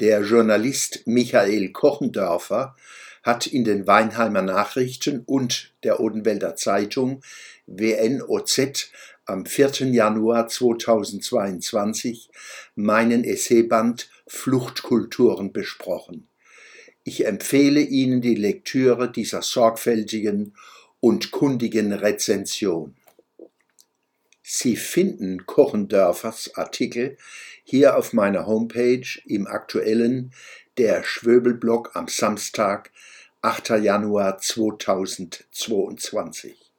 Der Journalist Michael Kochendörfer hat in den Weinheimer Nachrichten und der Odenwälder Zeitung WNOZ am 4. Januar 2022 meinen Essayband Fluchtkulturen besprochen. Ich empfehle Ihnen die Lektüre dieser sorgfältigen und kundigen Rezension. Sie finden Kochendörfers Artikel hier auf meiner Homepage im aktuellen Der Schwöbelblog am Samstag, 8. Januar 2022.